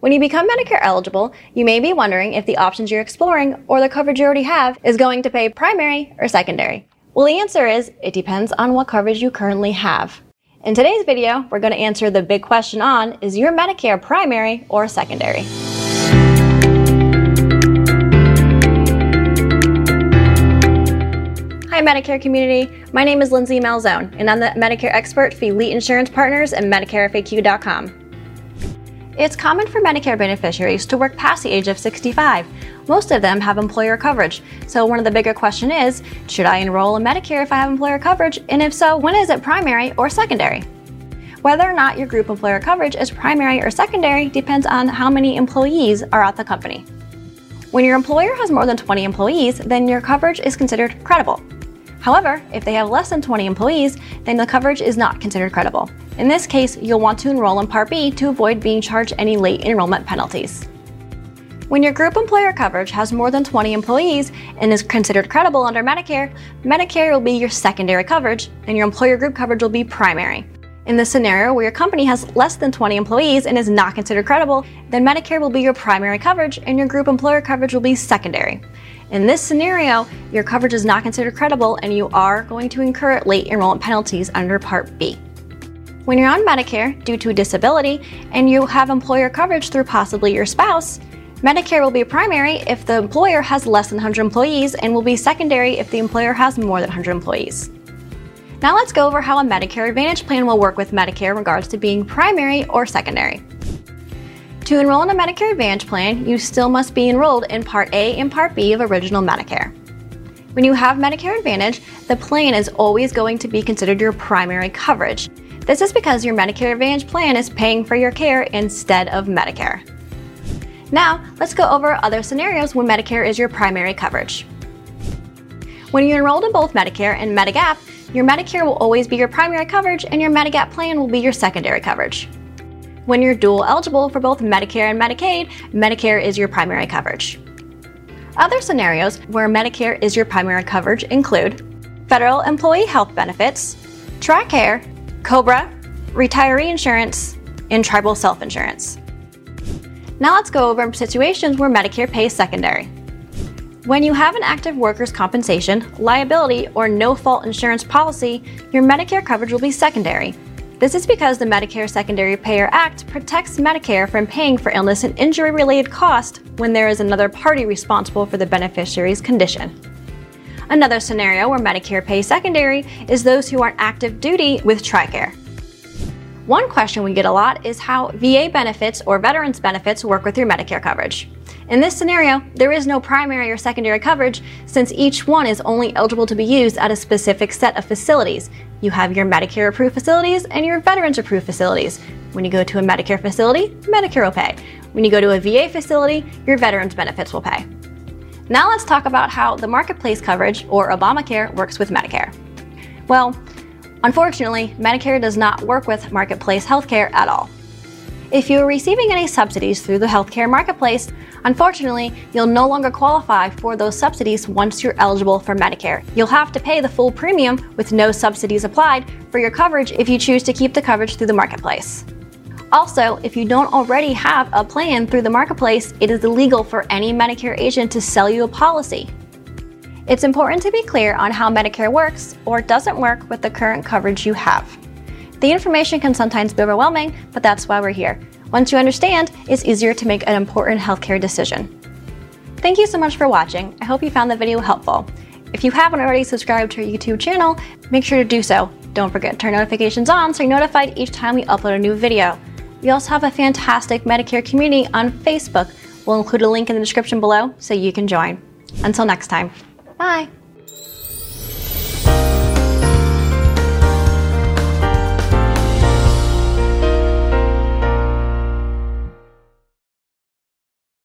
When you become Medicare eligible, you may be wondering if the options you're exploring or the coverage you already have is going to pay primary or secondary. Well, the answer is it depends on what coverage you currently have. In today's video, we're going to answer the big question on is your Medicare primary or secondary? Hi, Medicare community. My name is Lindsay Malzone, and I'm the Medicare expert for Elite Insurance Partners and MedicareFAQ.com. It's common for Medicare beneficiaries to work past the age of 65. Most of them have employer coverage. So one of the bigger questions is, should I enroll in Medicare if I have employer coverage? And if so, when is it primary or secondary? Whether or not your group employer coverage is primary or secondary depends on how many employees are at the company. When your employer has more than 20 employees, then your coverage is considered credible. However, if they have less than 20 employees, then the coverage is not considered credible. In this case, you'll want to enroll in Part B to avoid being charged any late enrollment penalties. When your group employer coverage has more than 20 employees and is considered credible under Medicare, Medicare will be your secondary coverage and your employer group coverage will be primary. In the scenario where your company has less than 20 employees and is not considered credible, then Medicare will be your primary coverage and your group employer coverage will be secondary. In this scenario, your coverage is not considered credible and you are going to incur late enrollment penalties under Part B. When you're on Medicare due to a disability and you have employer coverage through possibly your spouse, Medicare will be primary if the employer has less than 100 employees and will be secondary if the employer has more than 100 employees. Now let's go over how a Medicare Advantage plan will work with Medicare in regards to being primary or secondary. To enroll in a Medicare Advantage plan, you still must be enrolled in Part A and Part B of Original Medicare. When you have Medicare Advantage, the plan is always going to be considered your primary coverage. This is because your Medicare Advantage plan is paying for your care instead of Medicare. Now, let's go over other scenarios when Medicare is your primary coverage. When you're enrolled in both Medicare and Medigap, your Medicare will always be your primary coverage and your Medigap plan will be your secondary coverage. When you're dual eligible for both Medicare and Medicaid, Medicare is your primary coverage. Other scenarios where Medicare is your primary coverage include federal employee health benefits, TRICARE, COBRA, retiree insurance, and tribal self insurance. Now let's go over situations where Medicare pays secondary. When you have an active workers' compensation, liability, or no fault insurance policy, your Medicare coverage will be secondary, this is because the Medicare Secondary Payer Act protects Medicare from paying for illness and injury related costs when there is another party responsible for the beneficiary's condition. Another scenario where Medicare pays secondary is those who are on active duty with TRICARE. One question we get a lot is how VA benefits or veterans benefits work with your Medicare coverage. In this scenario, there is no primary or secondary coverage since each one is only eligible to be used at a specific set of facilities, you have your Medicare approved facilities and your Veterans approved facilities. When you go to a Medicare facility, Medicare will pay. When you go to a VA facility, your Veterans benefits will pay. Now let's talk about how the marketplace coverage, or Obamacare, works with Medicare. Well, unfortunately, Medicare does not work with marketplace healthcare at all. If you are receiving any subsidies through the healthcare marketplace, unfortunately, you'll no longer qualify for those subsidies once you're eligible for Medicare. You'll have to pay the full premium with no subsidies applied for your coverage if you choose to keep the coverage through the marketplace. Also, if you don't already have a plan through the marketplace, it is illegal for any Medicare agent to sell you a policy. It's important to be clear on how Medicare works or doesn't work with the current coverage you have. The information can sometimes be overwhelming, but that's why we're here. Once you understand, it's easier to make an important healthcare decision. Thank you so much for watching. I hope you found the video helpful. If you haven't already subscribed to our YouTube channel, make sure to do so. Don't forget to turn notifications on so you're notified each time we upload a new video. We also have a fantastic Medicare community on Facebook. We'll include a link in the description below so you can join. Until next time, bye.